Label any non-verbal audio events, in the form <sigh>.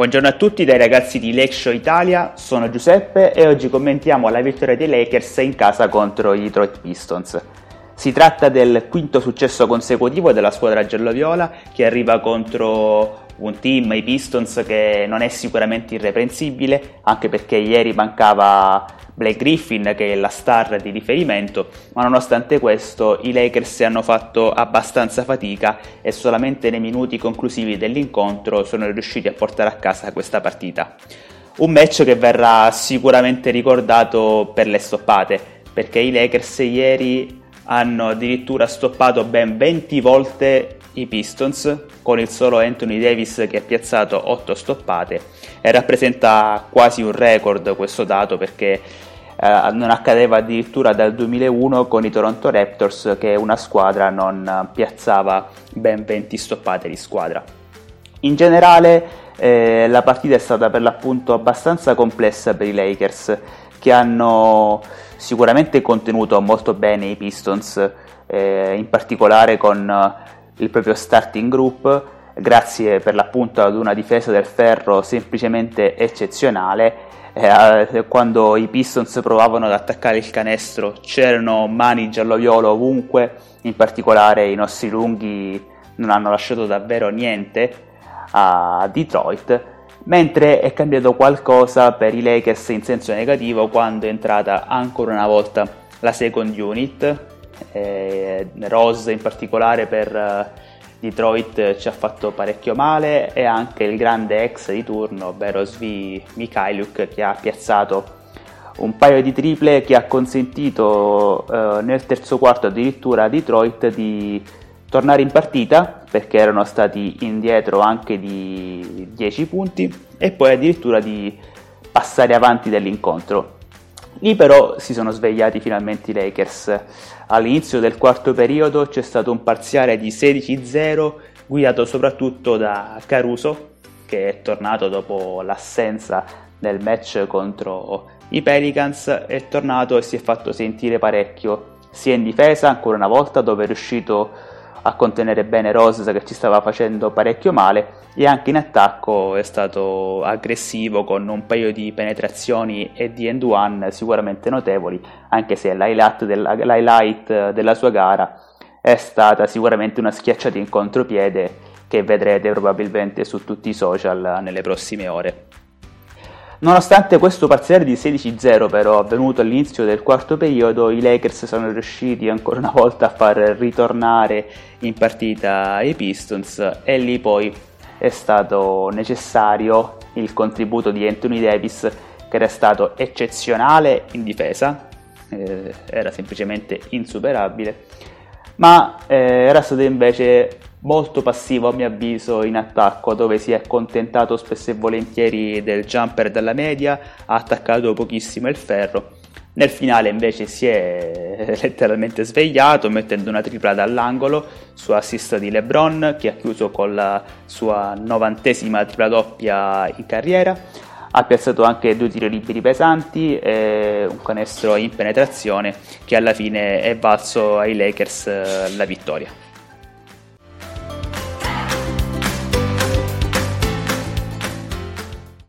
Buongiorno a tutti dai ragazzi di Lake Show Italia, sono Giuseppe e oggi commentiamo la vittoria dei Lakers in casa contro i Detroit Pistons. Si tratta del quinto successo consecutivo della squadra giallo-viola che arriva contro un team, i Pistons, che non è sicuramente irreprensibile, anche perché ieri mancava Blake Griffin che è la star di riferimento, ma nonostante questo i Lakers hanno fatto abbastanza fatica e solamente nei minuti conclusivi dell'incontro sono riusciti a portare a casa questa partita. Un match che verrà sicuramente ricordato per le stoppate, perché i Lakers ieri hanno addirittura stoppato ben 20 volte i Pistons con il solo Anthony Davis che ha piazzato 8 stoppate e rappresenta quasi un record questo dato perché eh, non accadeva addirittura dal 2001 con i Toronto Raptors che una squadra non piazzava ben 20 stoppate di squadra. In generale eh, la partita è stata per l'appunto abbastanza complessa per i Lakers che hanno sicuramente contenuto molto bene i Pistons, eh, in particolare con il proprio starting group, grazie per l'appunto ad una difesa del ferro semplicemente eccezionale eh, quando i Pistons provavano ad attaccare il canestro c'erano mani giallo-viola ovunque, in particolare i nostri lunghi non hanno lasciato davvero niente a Detroit, mentre è cambiato qualcosa per i Lakers in senso negativo quando è entrata ancora una volta la second unit, eh, Rose in particolare per eh, Detroit ci ha fatto parecchio male e anche il grande ex di turno, ovvero Svi Mikhailuk, che ha piazzato un paio di triple che ha consentito eh, nel terzo quarto addirittura a Detroit di tornare in partita perché erano stati indietro anche di 10 punti e poi addirittura di passare avanti dell'incontro. Lì però si sono svegliati finalmente i Lakers. All'inizio del quarto periodo c'è stato un parziale di 16-0 guidato soprattutto da Caruso che è tornato dopo l'assenza nel match contro i Pelicans, è tornato e si è fatto sentire parecchio sia in difesa ancora una volta dove è riuscito a contenere bene Rose che ci stava facendo parecchio male e anche in attacco è stato aggressivo con un paio di penetrazioni e di end one sicuramente notevoli anche se l'highlight della, l'highlight della sua gara è stata sicuramente una schiacciata in contropiede che vedrete probabilmente su tutti i social nelle prossime ore. Nonostante questo parziale di 16-0 però avvenuto all'inizio del quarto periodo, i Lakers sono riusciti ancora una volta a far ritornare in partita i Pistons e lì poi è stato necessario il contributo di Anthony Davis che era stato eccezionale in difesa, eh, era semplicemente insuperabile, ma eh, era stato invece molto passivo a mio avviso in attacco dove si è accontentato spesso e volentieri del jumper dalla media, ha attaccato pochissimo il ferro. Nel finale invece si è <laughs> letteralmente svegliato mettendo una tripla dall'angolo su assist di LeBron che ha chiuso con la sua novantesima tripla doppia in carriera. Ha piazzato anche due tiri liberi pesanti e un canestro in penetrazione che alla fine è valso ai Lakers la vittoria.